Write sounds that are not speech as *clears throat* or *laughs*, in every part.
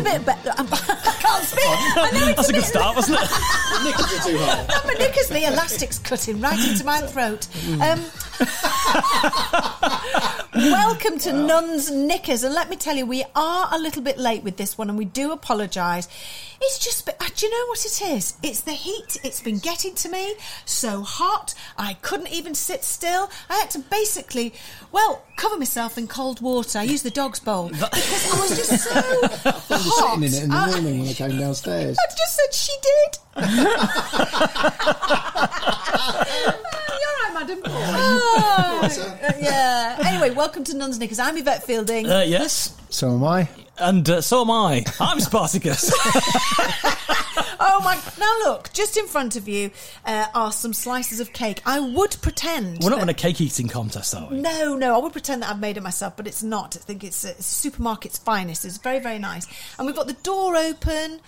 a bit better. I can't *laughs* speak. I know it's That's a good bit- start, wasn't it? Knickers are too. No, my knickers, the elastic's cutting right into my throat. Um, *laughs* welcome to Nun's Knickers, and let me tell you, we are a little bit late with this one, and we do apologise. It's just, uh, do you know what it is? It's the heat. It's been getting to me so hot. I couldn't even sit still. I had to basically, well, cover myself in cold water. I used the dog's bowl *laughs* because I was just so *laughs* I was hot. sitting in it in the I- morning when I came downstairs. *laughs* I just said she did. You're madam. Oh, yeah. Anyway, welcome to Nuns Knickers. I'm Yvette Fielding. Uh, yes. So am I. And uh, so am I. I'm *laughs* Spartacus. *laughs* oh my! Now look, just in front of you uh, are some slices of cake. I would pretend. We're not that- in a cake eating contest, are we? No, no, I would pretend that I've made it myself, but it's not. I think it's a supermarket's finest. It's very, very nice. And we've got the door open,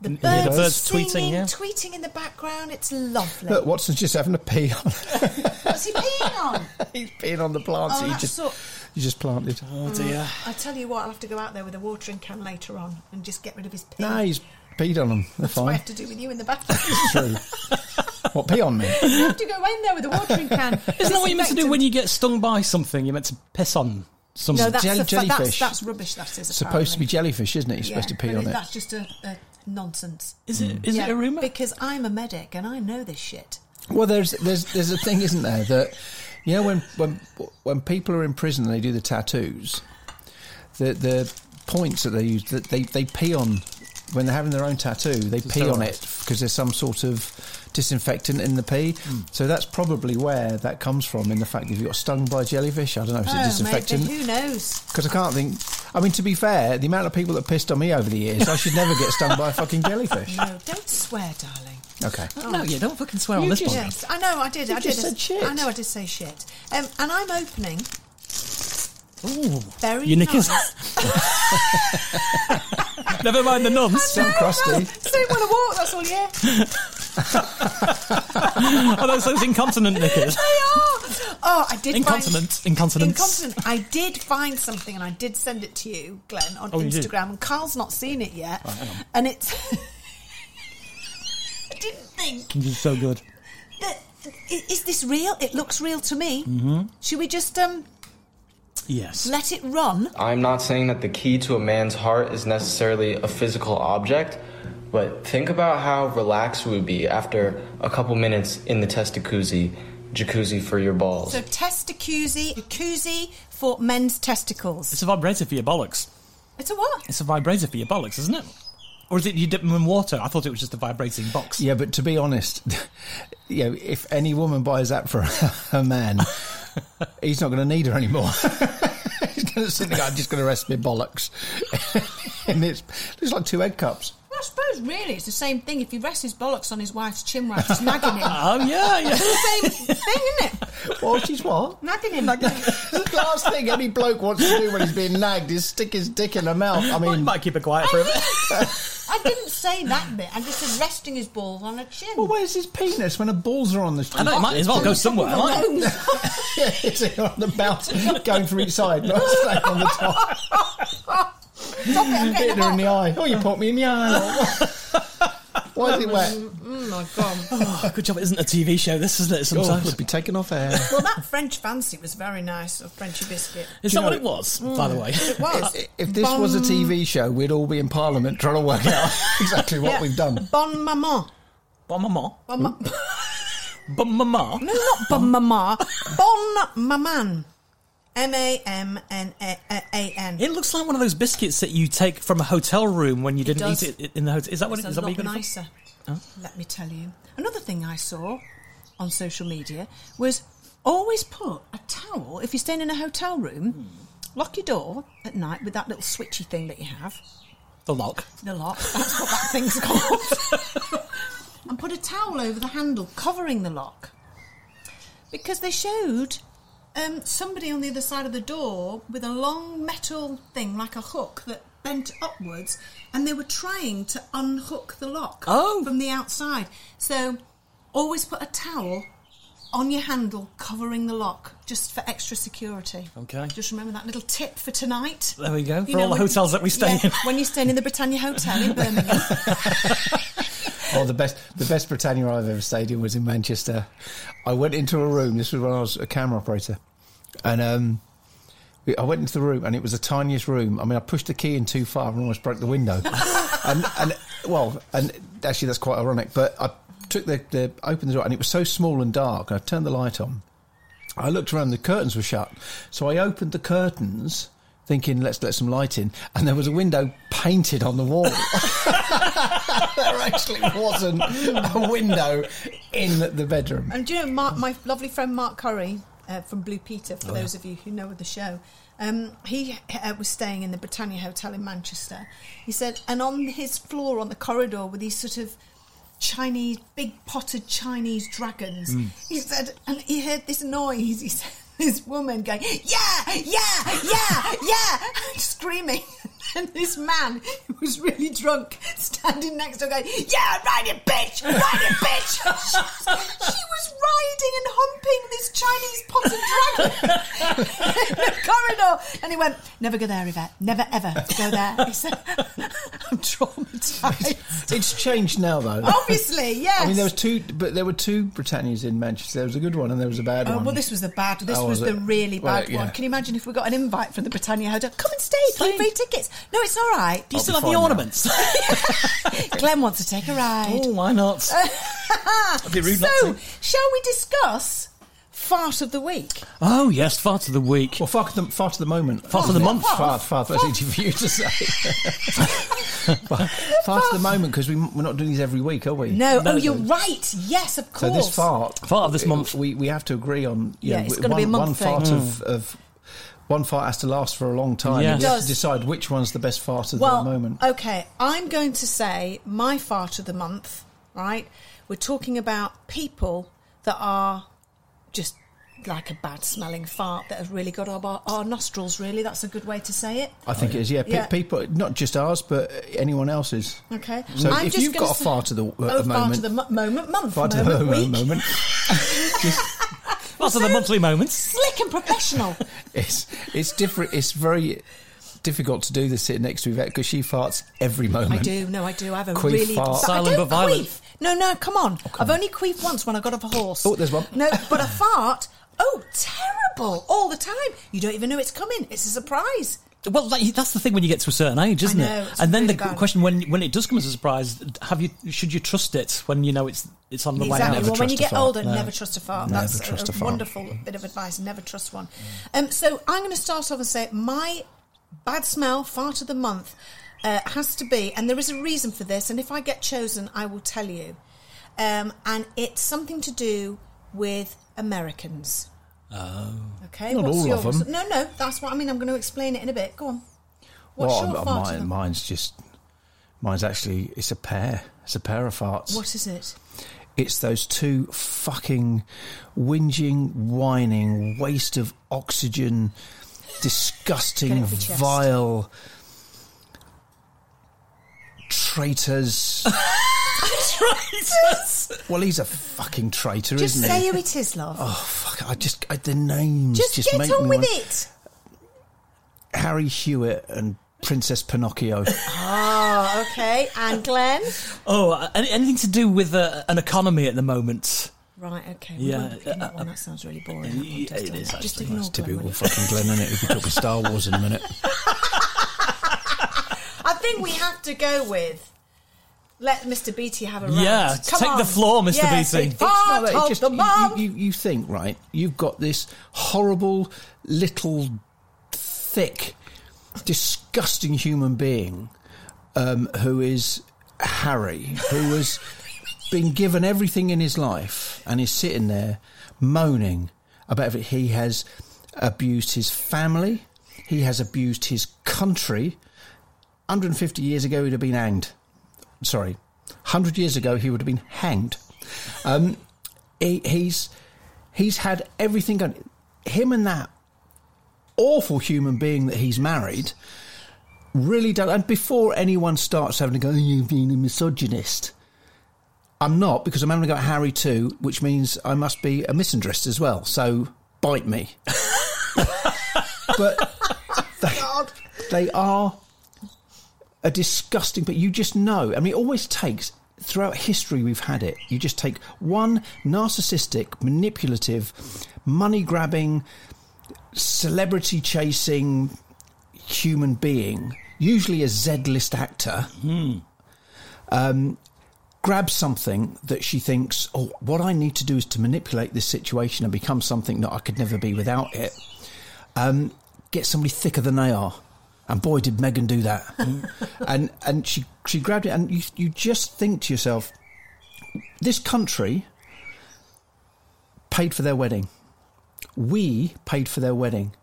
the birds, the birds singing, tweeting, yeah. tweeting in the background. It's lovely. Look, Watson's just having a pee on. *laughs* What's he peeing on? *laughs* He's peeing on the plants Oh, that he just so- he just planted. Oh dear. Mm. I tell you what, I'll have to go out there with a watering can later on and just get rid of his pee. No, he's peed on them. They're That's what I have to do with you in the bathroom. *laughs* It's True. what pee on me? *laughs* you have to go in there with a watering can. Isn't that what you're meant to do when you get stung by something? You're meant to piss on some. No, that's, Jelly- a, fa- that's, jellyfish. that's rubbish. That is it's supposed to be jellyfish, isn't it? You're supposed to pee on it. That's just a, a nonsense. is it? Is Yeah, it a rumor? Because I'm a medic and I know this shit. Well, there's there's there's a thing, isn't there, that you know when when when people are in prison and they do the tattoos, the the points that they use that they they pee on when they're having their own tattoo, they pee on it because there's some sort of disinfectant in the pee. Hmm. So that's probably where that comes from. In the fact that if you got stung by jellyfish, I don't know if it's a Oh, disinfectant. maybe. Who knows? Because I can't think. I mean, to be fair, the amount of people that pissed on me over the years, I should never get stung by a fucking jellyfish. No, don't swear, darling. Okay. no, yeah, don't fucking swear on this just- one. Yes, I know. I did. You I just did. said shit. I know. I did say shit. Um, and I'm opening. Ooh. Very Your knickers. nice. *laughs* Never mind the nuns. Sound crusty. Just don't want to walk. That's all. Yeah, *laughs* Are those those incontinent *laughs* knickers? they are. Oh, I did. Incontinent. Find, Incontinent. Incontinent. I did find something, and I did send it to you, Glen, on Oh. Instagram. And Karl's not seen it yet, Oh, hang on. and it's. I think You're so good. that. i- Is this real? It looks real to me. Mm-hmm. Should we just um Yes. let it run? I'm not saying that the key to a man's heart is necessarily a physical object, but think about how relaxed we would be after a couple minutes in the testacuzzi, jacuzzi for your balls. So testacuzzi, jacuzzi for men's testicles. It's a vibrator for your bollocks. It's a what? It's a vibrator for your bollocks, isn't it? Or is it you dip them in water? I thought it was just a vibrating box. Yeah, but to be honest, *laughs* you know, if any woman buys that for *laughs* a man, *laughs* he's not going to need her anymore. he's going to sit there, I'm just going to rest my bollocks. and it's, it's like two egg cups. Well, I suppose really it's the same thing. If he rests his bollocks on his wife's chin while she's nagging him, Oh yeah, yeah. it's the same thing, isn't it? Well, she's what? Nagging him. the last thing any bloke wants to do when he's being nagged is stick his dick in her mouth. I Well, you mean, might keep it quiet for a bit. I didn't say that bit. I just said resting his balls on a chin. well, where's his penis when the balls are on the chin? I know it might as well go somewhere. Might it? *laughs* Yeah, it's on the bounce, going from each side, not staying on the top. Stop it, I'm getting Hitting her in hot. the eye. Oh, you put me in the eye. Why is it mm, wet? Oh my god. *sighs* Oh, good job it isn't a TV show. This isn't it Oh, sometimes. would be taken off air. Well, that French fancy was very nice, a Frenchy biscuit. Is you that what it was, mm, by the way? It was. *laughs* If this was a TV show, we'd all be in Parliament trying to work out *laughs* exactly what Yeah. we've done. Bon maman. Bon maman. Bon, ma- Bon maman. no, not bon maman. Bon maman. M A M N A N. It looks like one of those biscuits that you take from a hotel room when you didn't does. eat it in the hotel. Is that what? It, It's a that what lot you're going to? nicer. Oh. Let me tell you. Another thing I saw on social media was always put a towel if you're staying in a hotel room. Hmm. Lock your door at night with that little switchy thing that you have. The lock. The lock. That's what that thing's *laughs* called. and put a towel over the handle, covering the lock. Because they showed um, somebody on the other side of the door with a long metal thing, like a hook, that bent upwards, and they were trying to unhook the lock Oh. from the outside. So always put a towel on your handle, covering the lock, just for extra security. Okay. Just remember that little tip for tonight. There we go, You for all the hotels that we stay yeah, in. When you're staying in the Britannia Hotel in *laughs* Birmingham. *laughs* Oh, the best the best Britannia I've ever stayed in was in Manchester. I went into a room. This was when I was a camera operator, and um, I went into the room, and it was the tiniest room. I mean, I pushed the key in too far and almost broke the window. *laughs* and and well, and actually that's quite ironic. But I took the, the opened the door, and it was so small and dark. And I turned the light on. I looked around, the curtains were shut, so I opened the curtains. Thinking, let's let some light in, and there was a window painted on the wall. *laughs* there actually wasn't a window in the bedroom. And do you know, Mark, my lovely friend Mark Curry uh, from Blue Peter, Oh, for those of you who know the show, um, he uh, was staying in the Britannia Hotel in Manchester. He said, and on his floor on the corridor were these sort of Chinese, big potted Chinese dragons. Mm. He said, and he heard this noise. He said, *laughs* this woman going, yeah, yeah, yeah, yeah, *laughs* screaming. *laughs* And this man who was really drunk standing next to her going, yeah, ride it, bitch, ride it, bitch. she was riding and humping this Chinese potted dragon in the corridor. And he went, never go there, Yvette. Never, ever go there. He said, I'm traumatized. It's changed now, though. Obviously, yes. I mean, there was two, but there were two Britannias in Manchester. There was a good one and there was a bad Oh, one. well, this was the bad. This Oh, was, was the it? really Well, bad yeah. one. Can you imagine if we got an invite from the Britannia Hotel? Come and stay, three Fine. free tickets. No, it's all right. Do you I'll still have the ornaments? *laughs* Glen wants to take a ride. oh, why not? *laughs* Be rude so, not to. Shall we discuss fart of the week? Oh, yes, fart of the week. well, far to the, far to the moment. Fart of the oh, month. Far, far, that's easy for you to say. far, far to *laughs* the moment, because we, we're not doing these every week, are we? No, No, oh, you're no. right. Yes, of course. So course. this fart, Fart of this month. we we have to agree on. You Yeah, know, it's w- gotta be a one, month one thing. fart hmm. of, of one fart has to last for a long time. Yes. It You have does. to decide which one's the best fart of well, the moment. okay, I'm going to say my fart of the month, right? We're talking about people that are just like a bad smelling fart that have really got our, our nostrils, really. That's a good way to say it. I think it is. Yeah, pe- Yeah. people, not just ours, but anyone else's. Okay. So I'm if just you've got a fart of the, uh, oh, a fart moment, of the mo- moment, month, fart of moment, the week. moment, *laughs* just Fart of the monthly moments. Slick and professional. *laughs* it's it's different. It's very difficult to do this sitting next to Yvette because she farts every moment. I do. No, I do. I have a Queef really fart. but I Silent don't but violent. No, no, come on. I've only queefed once when I got off a horse. Oh, there's one. No, *laughs* but a fart. Oh, terrible! All the time. You don't even know it's coming. It's a surprise. Well, that, that's the thing when you get to a certain age, isn't know, it? And then really the bad. question when when it does come as a surprise, have you should you trust it when you know it's it's on the way exactly. out? Well, when you get fart. older, No. never trust a fart. Never That's trust a, a fart. wonderful bit of advice. Never trust one. Um, so I'm going to start off and say my bad smell fart of the month uh, has to be, and there is a reason for this. And if I get chosen, I will tell you. Um, and it's something to do with Americans. Oh. Okay. Not all of yours? them. No, no. That's what I mean. I'm going to explain it in a bit. Go on. What's well, your m- fart? mine, mine's just mine's actually it's a pair. It's a pair of farts. What is it? It's those two fucking whinging, whining, waste of oxygen, disgusting, vile. chest. Vile traitors. well, he's a fucking traitor, Just isn't he? Just say who it is, love. Oh fuck! I just I, the names just, just, get make on me with want- it. Harry Hewitt and Princess Pinocchio. Oh, *laughs* okay. And Glen? Oh, uh, any, anything to do with uh, an economy at the moment? Right, okay. We Yeah, won't look in that uh. That sounds really boring. yeah, it is, Just ignore That's Glen, typical will you? fucking Glenn, isn't it? We could talk about Star Wars in a minute. *laughs* I think we have to go with let Mr. Beattie have a rant. Yeah, Come take on. the floor, Mr. Yes, Beattie. it's It's part No, no, it just- the you- You, you, you think, right? You've got this horrible, little, thick, disgusting human being um, who is Harry, who has *laughs* been given everything in his life and is sitting there moaning about everything. He has abused his family, he has abused his country. 150 years ago, he'd have been hanged. Sorry, 100 years ago, he would have been hanged. Um, he, he's he's had everything going. Him and that awful human being that he's married really don't. And before anyone starts having to go, "Oh, you've been a misogynist. I'm not because I'm only got Harry too, which means I must be a misandrist as well. So bite me. *laughs* but *laughs* they, they are a disgusting. But you just know. I mean, it always takes throughout history we've had it. You just take one narcissistic, manipulative, money grabbing, celebrity chasing human being, usually a Z list actor. Um, grabs something that she thinks, oh, what I need to do is to manipulate this situation and become something that I could never be without it. Um, get somebody thicker than they are. And boy, did Meghan do that. *laughs* and and she she grabbed it, and you you just think to yourself, this country paid for their wedding. We paid for their wedding,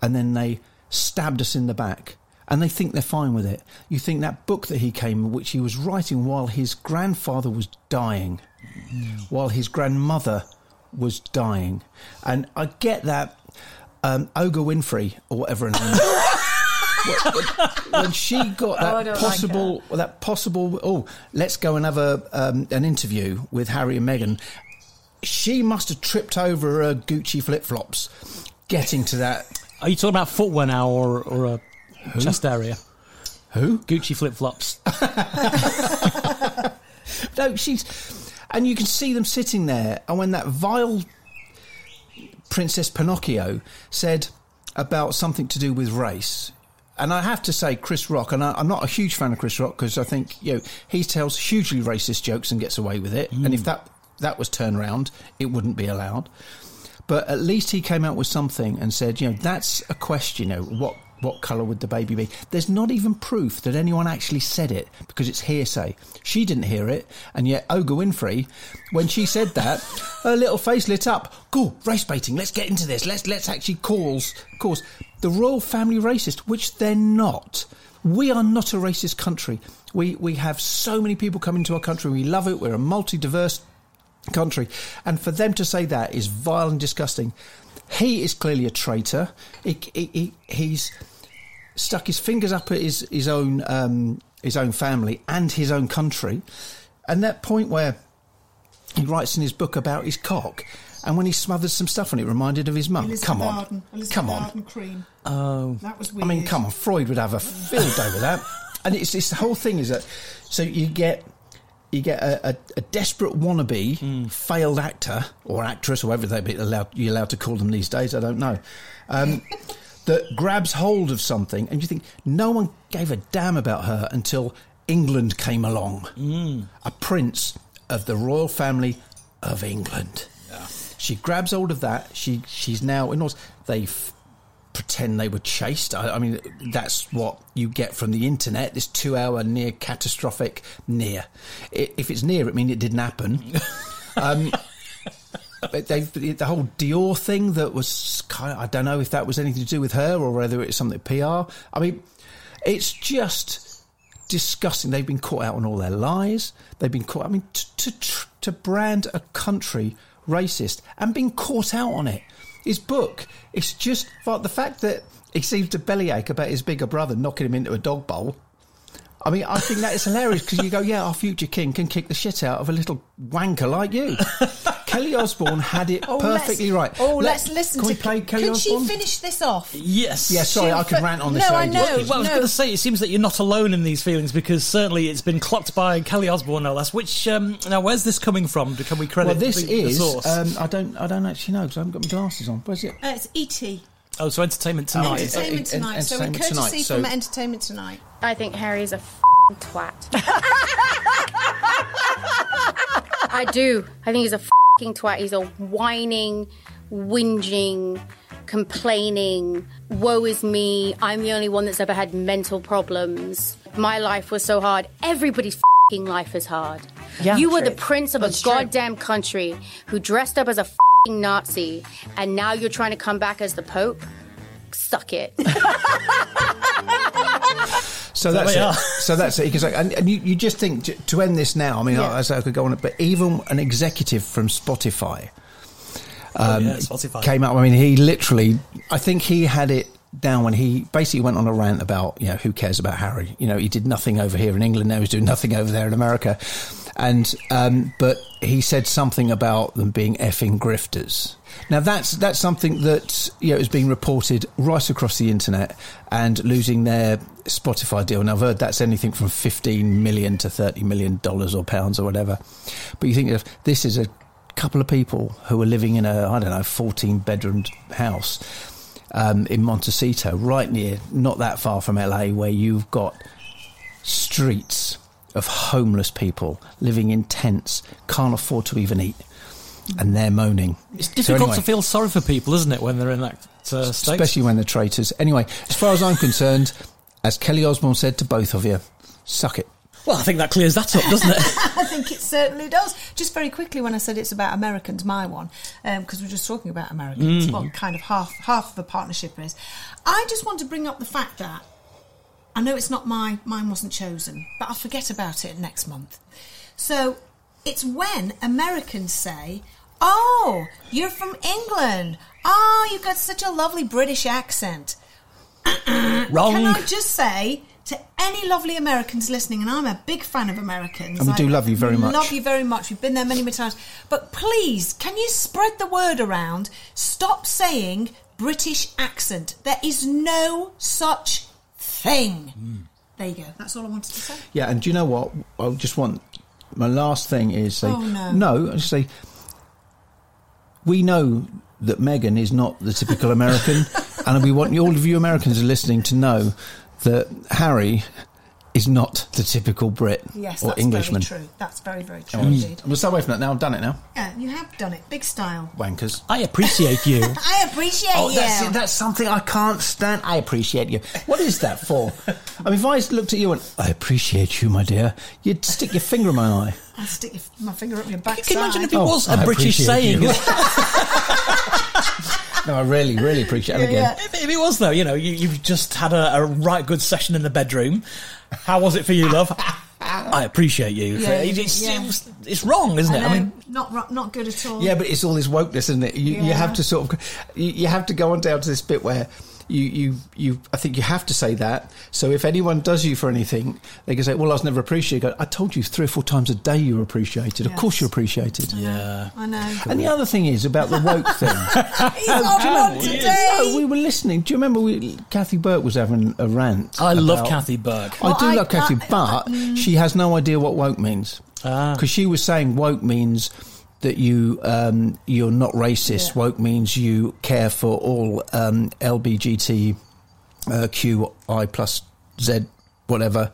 and then they stabbed us in the back. And they think they're fine with it. You think that book that he came, which he was writing while his grandfather was dying, while his grandmother was dying, and I get that um, Winfrey or whatever her name. *laughs* is, when- when, when she got Oh, that don't like possible, that possible, oh, let's go and have a um, an interview with Harry and Meghan. She must have tripped over her Gucci flip flops, getting to that. Are you talking about footwear now or, or a chest area? Who? Gucci flip flops. *laughs* No, she's, and you can see them sitting there. And when that vile Princess Pinocchio said about something to do with race, and I have to say, Chris Rock, and I, I'm not a huge fan of Chris Rock because I think you know he tells hugely racist jokes and gets away with it. And if mm. that that was turned around, it wouldn't be allowed. But at least he came out with something and said, you know, that's a question. You know, what what colour would the baby be? There's not even proof that anyone actually said it because it's hearsay. She didn't hear it, and yet oh, Oga Winfrey, when she said that, her little face lit up. Cool, race baiting. Let's get into this. Let's let's actually cause cause the royal family racist, which they're not. We are not a racist country. We we have so many people come into our country. We love it. We're a multi diverse country. And for them to say that is vile and disgusting. He is clearly a traitor. He, he, he- he's stuck his fingers up at his, his own um, his own family and his own country. And that point where he writes in his book about his cock, and when he smothered some stuff on it, reminded of his mum. Come on, Arden, come on. Cream. Oh. That was I mean, come on, Freud would have a field day with that. And it's, it's the whole thing is that so you get you get a, a, a desperate wannabe failed actor or actress, or whatever they be allowed you're allowed to call them these days. I don't know. Um, *laughs* that grabs hold of something, and you think no one gave a damn about her until England came along. A prince of the royal family of England. She grabs hold of that. She she's now in. They f- pretend they were chased. I, I mean, that's what you get from the internet. This two-hour near catastrophic near. If it's near, it means it didn't happen. *laughs* um, but they the whole Dior thing that was kind of, I don't know if that was anything to do with her or whether it's something PR. I mean, it's just disgusting. They've been caught out on all their lies. They've been caught. I mean, to to, to brand a country racist and being caught out on it. His book. It's just like the fact that he seems to bellyache about his bigger brother knocking him into a dog bowl. I mean, I think that is hilarious because you go, yeah, our future king can kick the shit out of a little wanker like you. *laughs* Kelly Osbourne had it *laughs* Oh, perfectly let's, right. Oh, Let- let's listen can to. we play Kelly Can Osbourne? she finish this off? Yes. Yeah, sorry, I could She'll- rant on this. No, I know. Well, I was going to say, it seems that you're not alone in these feelings because certainly it's been clocked by Kelly Osbourne, no less. Which um, now, where's this coming from? Can we credit Well, this the, the is. source? Um, I don't. I don't actually know because I haven't got my glasses on. Where's it? Uh, it's ET. oh, so entertainment tonight. it's- Entertainment uh, en- Tonight. So a Entertainment courtesy Tonight, from Entertainment Tonight. I think Harry's a f***ing twat. *laughs* I do. I think he's a f***ing twat. He's a whining, whinging, complaining, woe is me, I'm the only one that's ever had mental problems. My life was so hard. Everybody's f***ing life is hard. Yeah. you were the prince of That's a true. goddamn country who dressed up as a f***ing Nazi, and now you're trying to come back as the Pope? Suck it. *laughs* So that's it. are. So that's it. Because like, and, and you, you just think to, to end this now. I mean, Yeah. I, I could go on it, but even an executive from Spotify oh, yeah, um, Spotify. came up. I mean, he literally. I think he had it down when he basically went on a rant about, you know, who cares about Harry? You know, he did nothing over here in England, now he's doing nothing over there in America. And, um, but he said something about them being effing grifters. Now that's that's something that you know is being reported right across the internet and losing their Spotify deal. Now I've heard that's anything from fifteen million to thirty million dollars or pounds or whatever. But you think this is a couple of people who are living in a I don't know fourteen bedroom house um, in Montecito, right near, not that far from LA, where you've got streets of homeless people living in tents, can't afford to even eat, and they're moaning. It's So difficult anyway, to feel sorry for people, isn't it, when they're in that uh, state? especially when they're traitors. Anyway, as far as I'm concerned, as Kelly Osbourne said to both of you, suck it. Well, I think that clears that up, doesn't it? *laughs* I think it certainly does. Just very quickly, when I said it's about Americans, my one, um, because we're just talking about Americans, mm. well, kind of half half of the partnership is. I just want to bring up the fact that I know it's not my mine wasn't chosen, but I'll forget about it next month. So it's when Americans say, "Oh, you're from England. Oh, you've got such a lovely British accent." *clears throat* Wrong. Can I just say to any lovely Americans listening, and I'm a big fan of Americans. And we I do love you very much. Love you very much. We've been there many, many times. But please, can you spread the word around? Stop saying British accent. There is no such thing. Hmm. There you go. That's all I wanted to say. Yeah, and do you know what? I just want my last thing is say Oh, no. no. I just say we know that Meghan is not the typical American, *laughs* and we want all of you Americans are listening to know that Harry is not the typical Brit Yes, or that's Englishman. very true. That's very, very true mm. indeed. We'll stay away from that now. I've done it now. Yeah, you have done it. Big style. Wankers. I appreciate you. *laughs* I appreciate Oh, you. that's it. That's something I can't stand. I appreciate you. What is that for? *laughs* I mean, if I looked at you and I appreciate you, my dear, you'd stick your finger in my eye. *laughs* I'll stick your, my finger up your backside. Can you imagine if it Oh, was I a British appreciate saying? you. No, I really, really appreciate it. Yeah, again, yeah. If, if it was though, you know, you, you've just had a, a right good session in the bedroom. How was it for you, love? I appreciate you. Yeah, it's, yeah. it's, it's wrong, isn't I it? know, I mean, not not good at all. Yeah, but it's all this wokeness, isn't it? You, you have to sort of, you, you have to go on down to this bit where you, you, you, I think you have to say that. So if anyone does you for anything, they can say, well, I was never appreciated. Go, I told you three or four times a day you were appreciated. Of course you're appreciated. yeah. I know. And the other thing is about the woke thing. *laughs* He's on one today. No, we were listening. Do you remember we, Kathy Burke was having a rant? I love Kathy Burke. I do I- love Kathy, I- I- but mm. she has no idea what woke means. Ah. Because she was saying woke means that you um, you're not racist. Yeah. Woke means you care for all um, LBGT uh, plus Z whatever.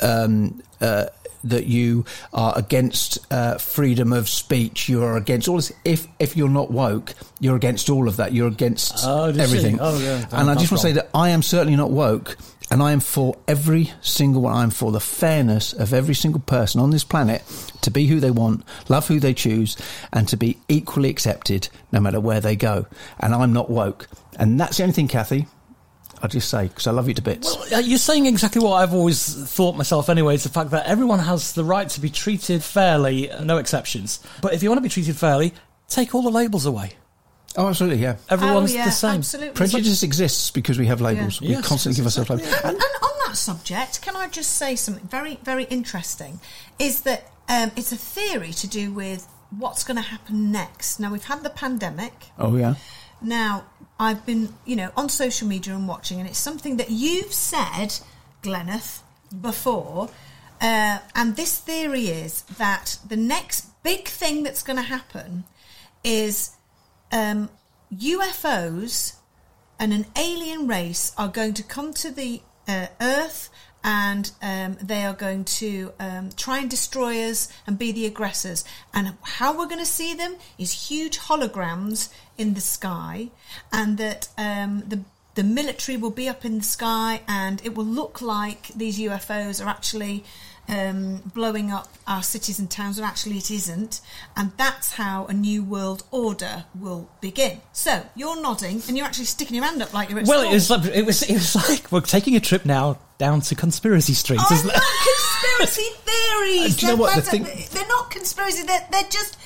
Um, uh, that you are against uh, freedom of speech. You are against all this. If if you're not woke, you're against all of that. You're against Oh, everything. Oh, yeah. And I just want to say that I am certainly not woke, and I am for every single one. I'm for the fairness of every single person on this planet to be who they want, love who they choose, and to be equally accepted no matter where they go. And I'm not woke, and that's the only thing, Kathy. I'll just say because I love you to bits. Well, uh, you're saying exactly what I've always thought myself anyway. It's the fact that everyone has the right to be treated fairly, no exceptions. But if you want to be treated fairly, take all the labels away. Oh, absolutely, yeah. Everyone's oh, yeah, the same. Absolutely. Prejudice exists because we have labels. Yeah. We Yes, constantly give ourselves labels. And, and on that subject, can I just say something very, very interesting? Is that um, it's a theory to do with what's going to happen next. Now we've had the pandemic. Oh yeah. Now I've been, you know, on social media and watching, and it's something that you've said, Gleneth, before. Uh, and this theory is that the next big thing that's going to happen is um, UFOs and an alien race are going to come to the uh, Earth and um, they are going to um, try and destroy us and be the aggressors. And how we're going to see them is huge holograms in the sky, and that um, the the military will be up in the sky, and it will look like these UFOs are actually um, blowing up our cities and towns, and actually it isn't. And that's how a new world order will begin. So you're nodding, and you're actually sticking your hand up like you're at Well, school. it was, like, it was it was like we're taking a trip now down to conspiracy street, Oh, isn't it? conspiracy theories. *laughs* Uh, do you know They're what, the thing- They're not conspiracy. They're, they're just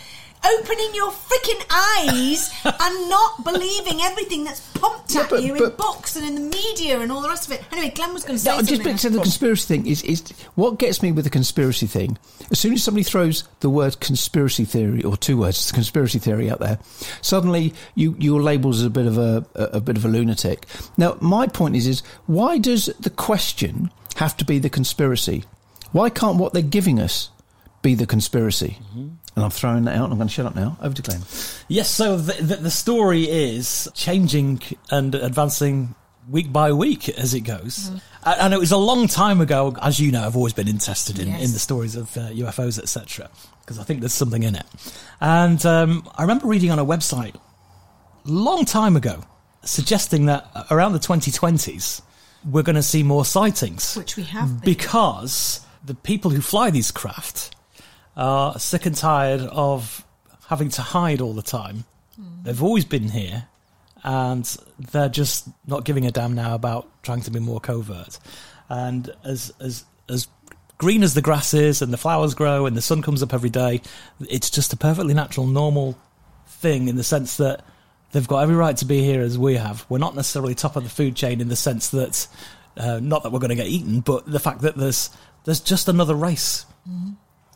opening your freaking eyes and not believing everything that's pumped Yeah, at but- you in books and in the media and all the rest of it. Anyway, Glen was going to say No, something. just back to the conspiracy thing is, is what gets me with the conspiracy thing. As soon as somebody throws the word conspiracy theory or two words, conspiracy theory out there, suddenly you you're labelled as a bit of a, a, a bit of a lunatic. Now, my point is, is why does the question have to be the conspiracy? Why can't what they're giving us be the conspiracy? Mm-hmm. And I'm throwing that out. and I'm going to shut up now. Over to Glen. Yes, so the, the, the story is changing and advancing week by week as it goes. A- And it was a long time ago, as you know, I've always been interested in, Yes. in the stories of uh, UFOs, etc., because I think there's something in it. And um, I remember reading on a website long time ago suggesting that around the 2020s, we're going to see more sightings. Which we have been. Because the people who fly these craft are sick and tired of having to hide all the time. They've always been here, and they're just not giving a damn now about trying to be more covert. And as as as green as the grass is, and the flowers grow, and the sun comes up every day, it's just a perfectly natural, normal thing in the sense that they've got every right to be here as we have. We're not necessarily top of the food chain in the sense that, uh, not that we're going to get eaten, but the fact that there's there's just another race,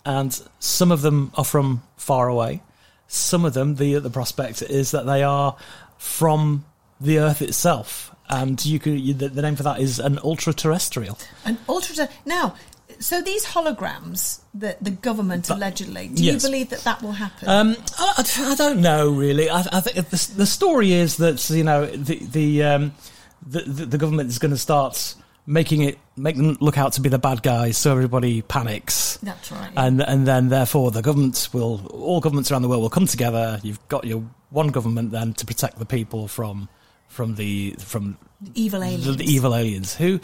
and some of them are from far away. Some of them, the the prospect is that they are from the Earth itself, and you could you, the, the name for that is an ultra terrestrial. An ultra. Now, so these holograms that the government allegedly, do yes. you believe that that will happen? Um, I, I don't know really. I, I think the, the story is that you know the the um, the, the, the government is going to start making it make them look out to be the bad guys, so everybody panics. That's right. And and then therefore the governments will all governments around the world will come together. You've got your one government then to protect the people from from the from evil aliens. the, the evil aliens who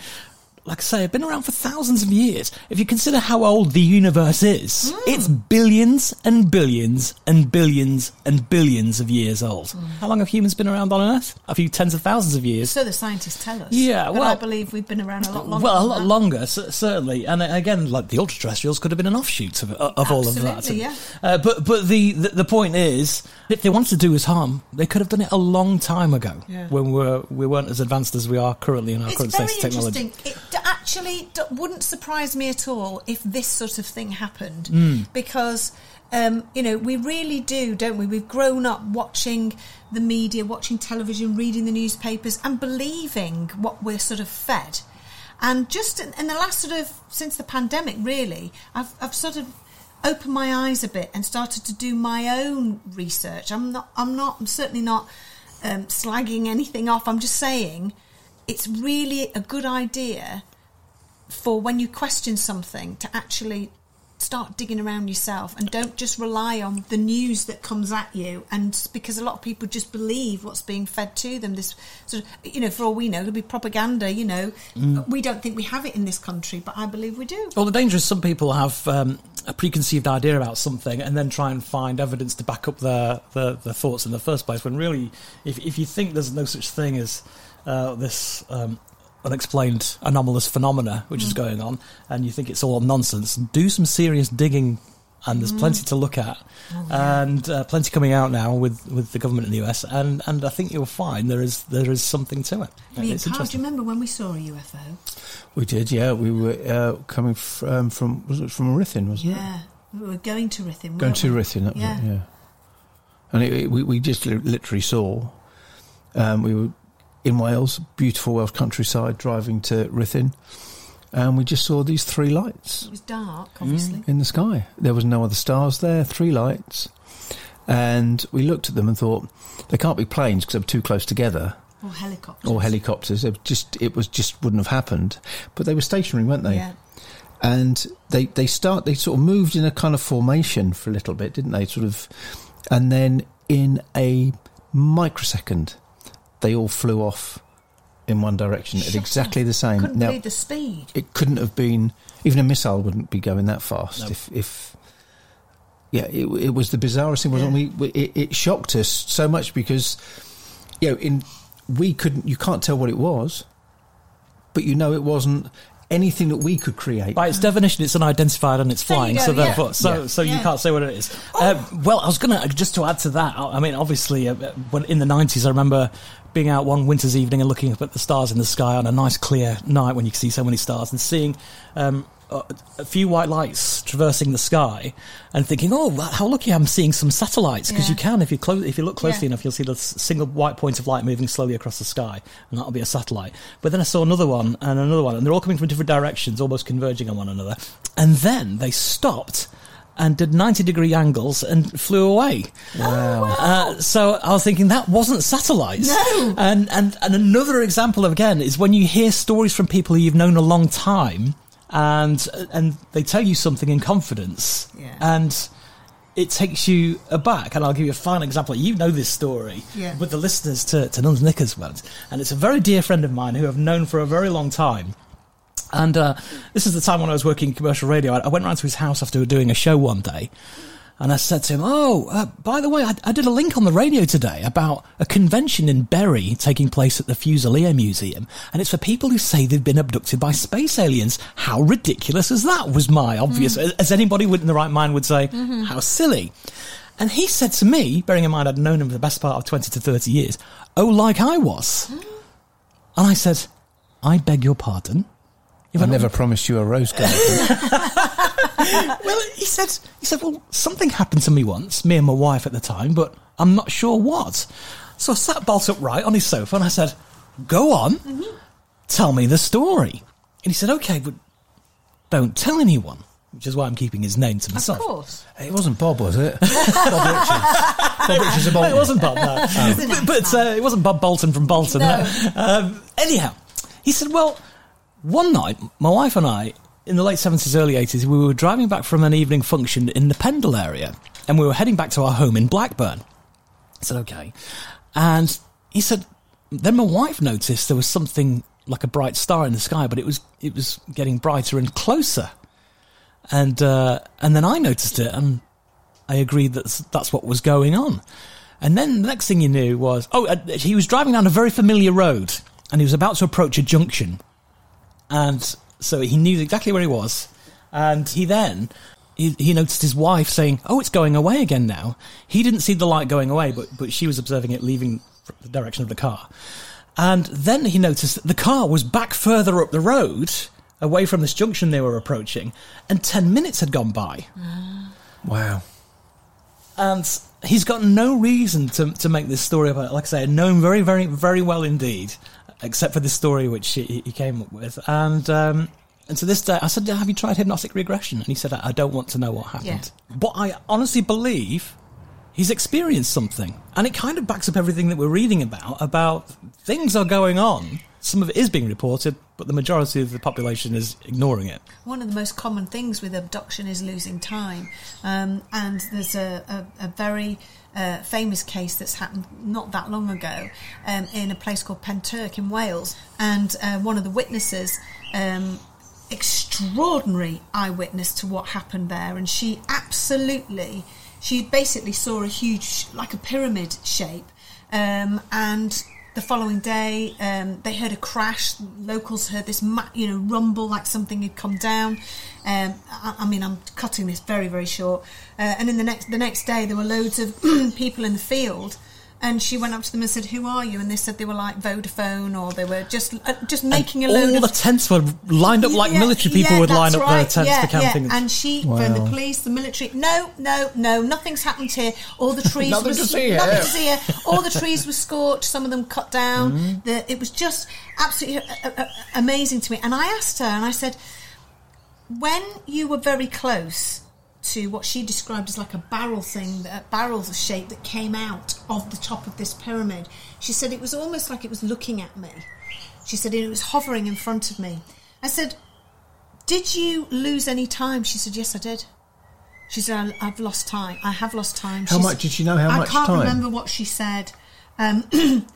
like I say, have been around for thousands of years. If you consider how old the universe is, Hmm. it's billions and billions and billions and billions of years old. How long have humans been around on Earth? A few tens of thousands of years. So the scientists tell us. Yeah, well- I believe we've been around a lot longer. well, a lot longer, certainly, and uh, again, like the ultra-terrestrials could have been an offshoot of, of all of that. Absolutely, yeah. Uh, but but the, the the point is, if they wanted to do us harm, they could have done it a long time ago Yeah. when we were we weren't as advanced as we are currently in our It's current state of technology. interesting. It actually d- wouldn't surprise me at all if this sort of thing happened, Hmm. because um, you know we really do, don't we? We've grown up watching the media, watching television, reading the newspapers, and believing what we're sort of fed. And just in, in the last sort of since the pandemic, really, I've, I've sort of opened my eyes a bit and started to do my own research. I'm not. I'm not. I'm certainly not um, slagging anything off. I'm just saying it's really a good idea for when you question something to actually start digging around yourself and don't just rely on the news that comes at you and because a lot of people just believe what's being fed to them this sort of you know for all we know it'll be propaganda you know we don't think we have it in this country but i believe we do Well, the danger is some people have um, a preconceived idea about something and then try and find evidence to back up their, their, their thoughts in the first place. When really, if, if you think there's no such thing as uh, this um, unexplained anomalous phenomena which is going on, and you think it's all nonsense, do some serious digging. And there's plenty to look at, and uh, plenty coming out now with, with the government in the US, and, and I think you'll find there is there is something to it. I mean, it's Karl, do you remember when we saw a ufo We did, yeah. We were uh, coming f- um, from was it from Ruthin, wasn't it? yeah we were going to Ruthin Going to we? Ruthin, that Yeah. it, yeah. And it, it- we, we just li- literally saw, um, we were in Wales, beautiful Welsh countryside, driving to Ruthin, and we just saw these three lights it was dark obviously in the sky. There was no other stars there, three lights. And we looked at them and thought, they can't be planes because they're too close together, or helicopters or helicopters. It just, it was just wouldn't have happened. But they were stationary, weren't they? yeah and they they start they sort of moved in a kind of formation for a little bit, didn't they? Sort of, and then in a microsecond, they all flew off in one direction at exactly the same. couldn't now, the speed it couldn't have been even a missile wouldn't be going that fast No. if if. Yeah, it, it was the bizarrest thing. Wasn't Yeah. we? It, it shocked us so much because, you know, in we couldn't. You can't tell what it was, but you know it wasn't anything that we could create. By its definition, it's unidentified and it's There you flying. go, so yeah. therefore, so Yeah. so you Yeah. can't say what it is. Uh, well, I was gonna just to add to that. I I mean, obviously, uh, when in the nineties, I remember being out one winter's evening and looking up at the stars in the sky on a nice clear night when you can see so many stars and seeing. Um, a a few white lights traversing the sky, and thinking, "Oh, how lucky I'm seeing some satellites!" Because Yeah. you can, if you close, if you look closely Yeah. enough, you'll see the single white point of light moving slowly across the sky, and that'll be a satellite. But then I saw another one and another one, and they're all coming from different directions, almost converging on one another. And then they stopped and did 90 degree angles and flew away. wow. Uh, so I was thinking that wasn't satellites. No. And, and, and another example of, again, is when you hear stories from people who you've known a long time and, and they tell you something in confidence. Yeah. And it takes you aback. And I'll give you a final example. You know this story Yeah. with the listeners to, to Nuns Knickers once. And it's a very dear friend of mine who I've known for a very long time. And uh, this is the time when I was working in commercial radio. I, I went round to his house after doing a show one day. And I said to him, Oh, uh, by the way, I, I did a link on the radio today about a convention in Bury taking place at the Fusilier Museum. And it's for people who say they've been abducted by space aliens. How ridiculous is that? Was my obvious, hmm. as anybody in the right mind would say, mm-hmm. how silly. And he said to me, bearing in mind I'd known him for the best part of 20 to 30 years, Oh, like I was. Hmm. And I said, I beg your pardon. He I never promised you a rose garden. *laughs* *laughs* well, he said, he said, well, something happened to me once, me and my wife at the time, but I'm not sure what. So I sat bolt upright on his sofa and I said, go on, tell me the story. And he said, okay, but don't tell anyone, which is why I'm keeping his name to Of myself. course. it wasn't Bob, was it? *laughs* Bob Richards. Bob Richards of No, Bolton. it wasn't Bob, no. Isn't but it but, uh, it wasn't Bob Bolton from Bolton. No. Um, anyhow, he said, well, one night, my wife and I, in the late 70s, early 80s, we were driving back from an evening function in the Pendle area, and we were heading back to our home in Blackburn. I said, okay. And he said, then my wife noticed there was something like a bright star in the sky, but it was, it was getting brighter and closer. And, uh, and then I noticed it, and I agreed that that's what was going on. And then the next thing you knew was, oh, uh, he was driving down a very familiar road and he was about to approach a junction. And so he knew exactly where he was. And he then, he, he noticed his wife saying, oh, it's going away again now. He didn't see the light going away, but, but she was observing it leaving the direction of the car. And then he noticed that the car was back further up the road, away from this junction they were approaching, and 10 minutes had gone by ah. Wow. and he's got no reason to to make this story about it. Like I say, I know him very, very, very well indeed, except for this story which he, he came up with. And um, and to this day, I said, "Have you tried hypnotic regression?" And he said, "I I don't want to know what happened." But I honestly believe he's experienced something, and it kind of backs up everything that we're reading about. About things are going on. Some of it is being reported, but the majority of the population is ignoring it. One of the most common things with abduction is losing time. Um, and there's a, a, a very uh, famous case that's happened not that long ago um, in a place called Penturk in Wales. And uh, one of the witnesses, um, extraordinary eyewitness to what happened there, and she absolutely, she basically saw a huge, like a pyramid shape. Um, and the following day, um, they heard a crash. Locals heard this, ma- you know, rumble like something had come down. Um, I, I mean, I'm cutting this very, very short. Uh, and then the next, the next day, there were loads of *clears throat* people in the field. And she went up to them and said, "Who are you?" And they said they were like Vodafone, or they were just uh, just making a load All of the tents were lined up like yeah, military people yeah, would line that's up their right. tents yeah, for camping. Yeah. And she, Wow. from the police, the military, no, no, no, nothing's happened here. All the *laughs* trees Nothing were to see nothing here. to see here. All the trees were scorched. Some of them cut down. Mm-hmm. The, it was just absolutely uh, uh, amazing to me. And I asked her, and I said, when you were very close to what she described as like a barrel thing, a barrel shape that came out of the top of this pyramid. She said it was almost like it was looking at me. She said it was hovering in front of me. I said, "Did you lose any time?" She said, "Yes, I did." She said, I, "I've lost time. I have lost time." How She much did she know how I much can't remember what she said. Um, *clears throat*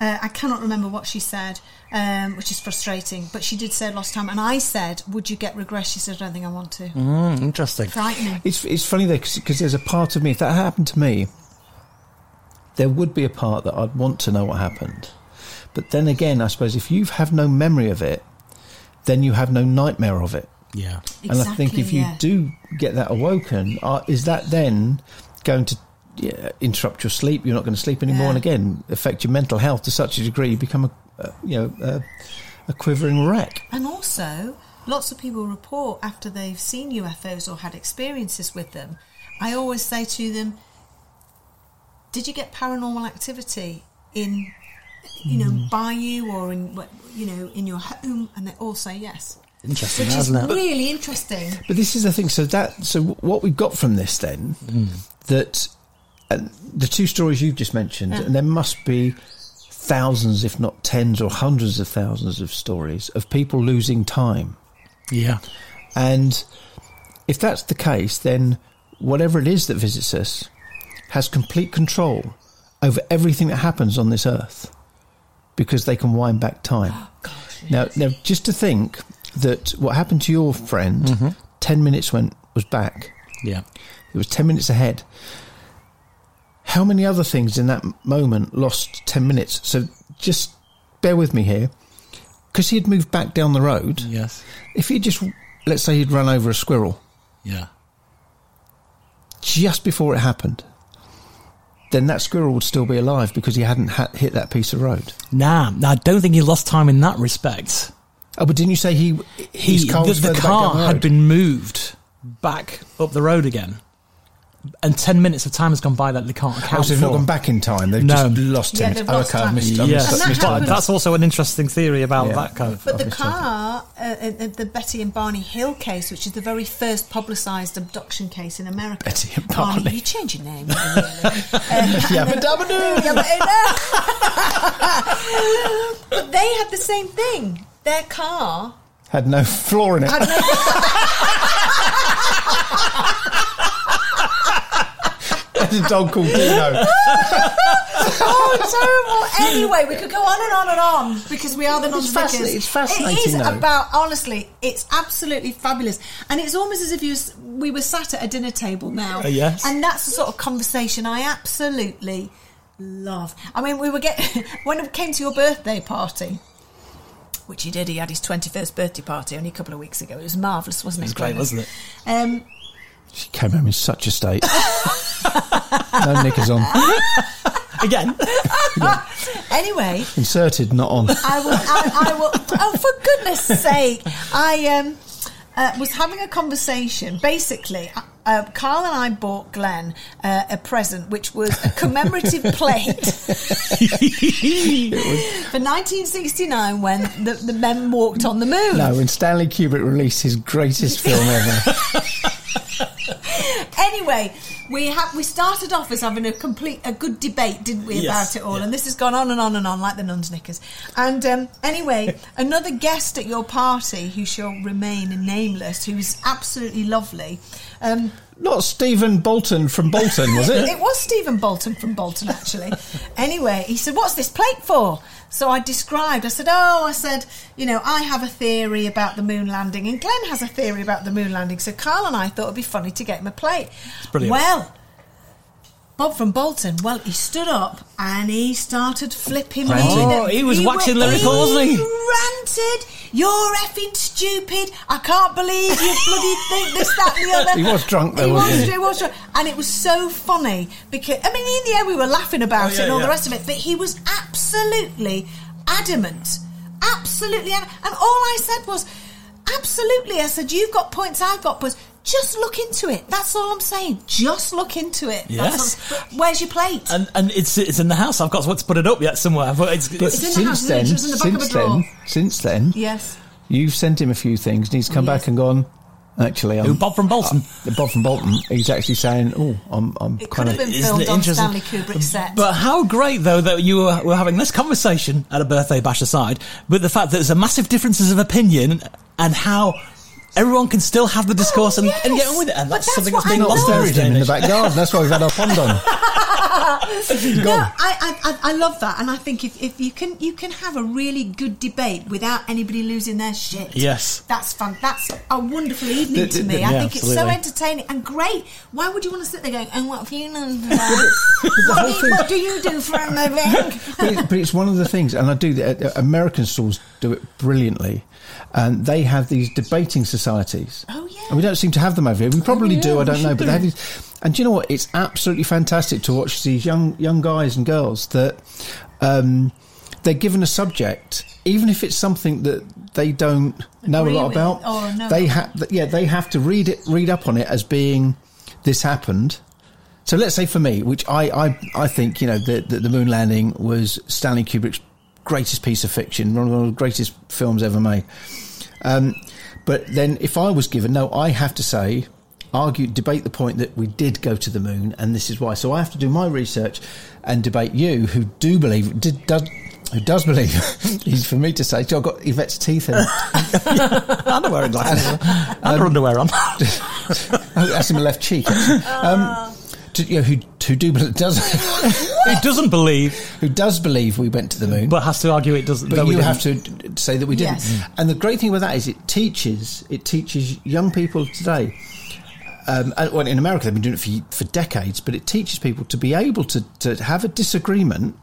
uh, I cannot remember what she said, um, which is frustrating. But she did say lost time, and I said, "Would you get regress?" She said, "I don't think I want to." Mm, interesting. Frightening. It's it's funny though because there's a part of me if that happened to me, there would be a part that I'd want to know what happened, but then again, I suppose if you have no memory of it, then you have no nightmare of it. Yeah. Exactly, and I think if you yeah. do get that awoken, uh, is that then going to yeah, interrupt your sleep? You're not going to sleep anymore, Yeah. and again affect your mental health to such a degree you become a, a you know a, a quivering wreck. And also, lots of people report after they've seen UFOs or had experiences with them. I always say to them, "Did you get paranormal activity in, you know, Hmm. by you or in, you know, in your home?" And they all say yes, Interesting, which is hasn't it? really interesting. But this is the thing. So that so what we got from this then hmm. that and the two stories you've just mentioned, Yeah. and there must be thousands, if not tens or hundreds of thousands of stories of people losing time. Yeah. And if that's the case, then whatever it is that visits us has complete control over everything that happens on this earth because they can wind back time. *gasps* Oh, now, now, just to think that what happened to your friend, mm-hmm. 10 minutes went, was back. Yeah. It was 10 minutes ahead. How many other things in that moment lost 10 minutes? So just bear with me here. Because he had moved back down the road, Yes. if he just, let's say he'd run over a squirrel Yeah. just before it happened, then that squirrel would still be alive because he hadn't ha- hit that piece of road. Nah, nah, I don't think he lost time in that respect. Oh, but didn't you say he, He, car the, the car the had been moved back up the road again, and ten minutes of time has gone by that they can't account Oh, so they've for. not gone back in time. They've No. just lost Yeah, him. they've oh, lost okay, time. missed, Yes, missed, that missed happens- that's also an interesting theory about Yeah. that kind of. But the car, uh, uh, uh, the Betty and Barney Hill case, which is the very first publicised abduction case in America. Betty and Barney. you change your name. really. Yabba *laughs* dabba. Yeah, but, *laughs* but they had the same thing. Their car Had no floor in it. *laughs* had a dog called Dino. oh, terrible. Anyway, we could go on and on and on because we are the It's non fascinating- it's fascinating, It is though. about honestly, it's absolutely fabulous, and it's almost as if you s- we were sat at a dinner table now. Uh, yes. and that's the sort of conversation I absolutely love. I mean, we were getting *laughs* when it came to your birthday party. Which he did. He had his twenty-first birthday party only a couple of weeks ago. It was marvelous, wasn't it? It was great, wasn't it? Um, She came home in such a state. *laughs* no knickers on. Again, *laughs* anyway, Inserted, not on. I will. I, I will. Oh, for goodness' sake! I um, uh, was having a conversation. Basically, uh, uh, Karl and I bought Glen uh, a present, which was a commemorative *laughs* plate for 1969 when the, the men walked on the moon. No, when Stanley Kubrick released his greatest film ever. Anyway, we have we started off as having a complete a good debate, didn't we, Yes, about it all? yeah. And this has gone on and on and on like the nuns' knickers. And um, anyway, *laughs* another guest at your party who shall remain nameless, who was absolutely lovely. Um, Not Stephen Bolton from Bolton, was it? *laughs* it was Stephen Bolton from Bolton, actually. anyway, he said, What's this plate for? So I described, I said, Oh, I said, you know, I have a theory about the moon landing, and Glen has a theory about the moon landing. So Karl and I thought it'd be funny to get him a plate. brilliant. Well, Bob from Bolton, well, he stood up and he started flipping me. Oh, he was waxing wa- lyrical, wasn't he? ranted, You're effing stupid. I can't believe you bloody think this, that, and the other. He was drunk though, He wasn't was, he? he was drunk. And it was so funny because, I mean, in the end, we were laughing about Oh, it yeah, and all yeah. the rest of it, but he was absolutely adamant. Absolutely adamant. And all I said was, Absolutely. I said, You've got points, I've got points. Just look into it. That's all I'm saying. Just look into it. Yes. where's your plate? and and it's it's in the house. I've got to put it up yet somewhere, but it's, But it's It's in the house, since then, It was in the back of since a drawer. then, since then, yes. you've sent him a few things, and he's come Yes. back and gone. Actually, I'm, Who, Bob from Bolton? uh, Bob from Bolton. He's actually saying, "Oh, I'm, I'm It could kind have of." been Isn't filmed on? Stanley Kubrick's set. But how great though that you were, were having this conversation at a birthday bash aside, but the fact that there's a massive differences of opinion and how everyone can still have the discourse and, and get on with it, and But that's, that's something what that's being I lost love. in buried this day him and in the back garden. That's why we've had our pond on. *laughs* no, I, I, I- I love that, and I think if, if you can you can have a really good debate without anybody losing their shit. Yes. that's fun. That's a wonderful evening The- to me. the- I yeah, think it's so entertaining and great. Why would you want to sit there going, "And *laughs* what have you done? what, do you, what do you do for a living?" but, it, but it's one of the things, and I do. that- uh, American schools do it brilliantly, and they have these debating societies. Oh, yeah. and we don't seem to have them over here. We probably yeah, do. I don't know, but they have these. And do you know what? It's absolutely fantastic to watch these young young guys and girls that um, they're given a subject, even if it's something that they don't know a lot with about. know they have, yeah, they have to read it, read up on it as being this happened. So let's say for me, which I, I, I think, you know, the, the, the moon landing was Stanley Kubrick's greatest piece of fiction, one of the greatest films ever made. Um, but then if I was given, no, I have to say, argue, debate the point that we did go to the moon and this is why. So I have to do my research and debate you who do believe, did, does, who does believe, *laughs* is for me to say, I've got Yvette's teeth in. *laughs* underwear and glasses. and her underwear on. *laughs* That's in my left cheek. actually. Um, to, you know, who, who do does *laughs* Who doesn't believe, who does believe we went to the moon, but has to argue it doesn't. but that we you didn't. have to say that we didn't. Yes. Mm. And the great thing with that is it teaches it teaches young people today. Um, and, well, in America, they've been doing it for, for decades, but it teaches people to be able to, to have a disagreement,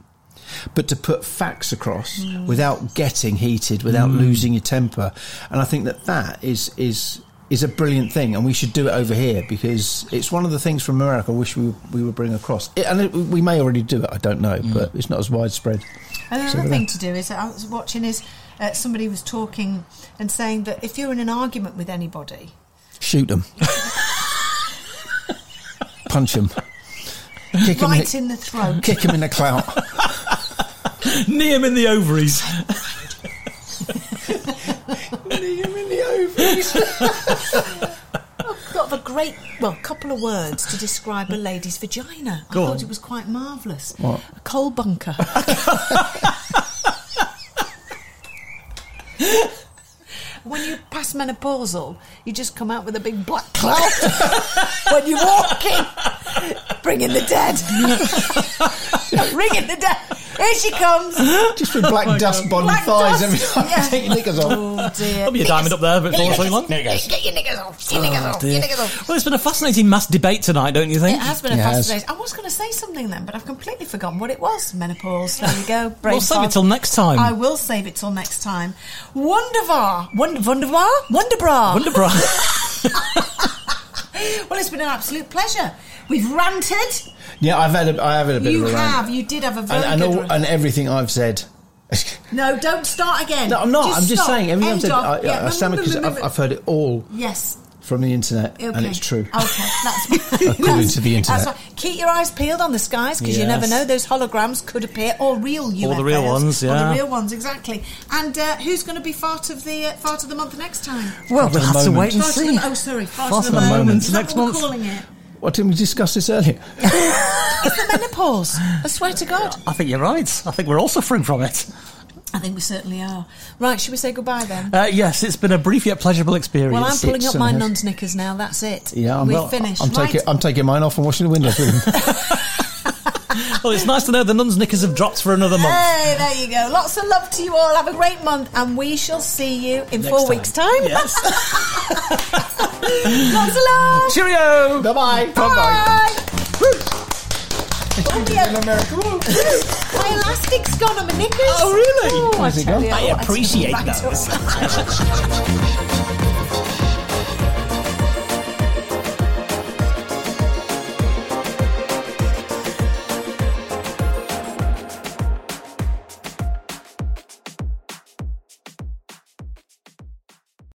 but to put facts across mm. without getting heated, without mm. losing your temper. And I think that that is is is a brilliant thing, and we should do it over here because it's one of the things from America. I wish we we would bring across. It, and it, we may already do it. I don't know, but it's not as widespread. And So another there. thing to do is I was watching is uh, somebody was talking and saying that if you're in an argument with anybody, Shoot them. Punch them. Kick them right in, in the throat. kick 'em in the clout. *laughs* knee him in the ovaries. *laughs* got a great, well, couple of words to describe a lady's vagina. Go I thought on. it was quite marvellous. What? A coal bunker. *laughs* when you pass menopausal, you just come out with a big black cloud *laughs* when you walk in. Bringing the dead. Bringing the dead. Here she comes. Just with black oh dust on your thighs dust. every time Yeah. you take your knickers off. Oh dear. There'll be a diamond up there, but for so long. There goes. Get your knickers off. Get your knickers off. Oh, get your knickers off. Well, it's been a fascinating mass debate tonight, don't you think? It has been a It has. fascinating. I was going to say something then, but I've completely forgotten what it was. Menopause. There you go. Brain We'll save it till next time. I will save it till next time. Wonderbar. Wonder, Wonderbar? Wonderbra. Wonderbra. *laughs* well, it's been an absolute pleasure. We've ranted. Yeah, I've had a, I have had a bit You of a rant. have. You did have a very And, and, good all, rant. and everything I've said. *laughs* No, don't start again. No, I'm not. I'm just stop. saying everything I've End said. I, Yeah, I, I stand because remember- I've, I've heard it all Yes. from the internet, Okay. and it's true. Okay, that's *laughs* According to the internet. That's right. Keep your eyes peeled on the skies because you never know; those holograms could appear, or real UFOs, Or the real ones, or yeah. the real ones, exactly. And uh, who's going to be fart of the uh, fart of the month next time? well, we'll the have to wait and Fart of see. the, oh, sorry, fart, Fart of the, of the moment. moment Is that next what we're month. calling it? What didn't we discuss this earlier? *laughs* It's the menopause. I swear to God. I think you're right. I think we're all suffering from it. I think we certainly are. Right, should we say goodbye then? Uh, yes, it's been a brief yet pleasurable experience. Well, I'm pulling it up my certainly has. nun's knickers now. That's it. Yeah, I'm, we've well, finished. I'm right. taking I'm taking mine off and washing the windows *laughs* with them. *laughs* Well, it's nice to know the nun's knickers have dropped for another month. Hey, there you go. Lots of love to you all. Have a great month, and we shall see you in four time. weeks' time. Yes. *laughs* Lots of love. Cheerio. bye bye. Bye. Oh, yeah. In America. My elastic's gone on my knickers. Oh, really? Oh, I Where's it tell gone? you, I appreciate it's- those. *laughs*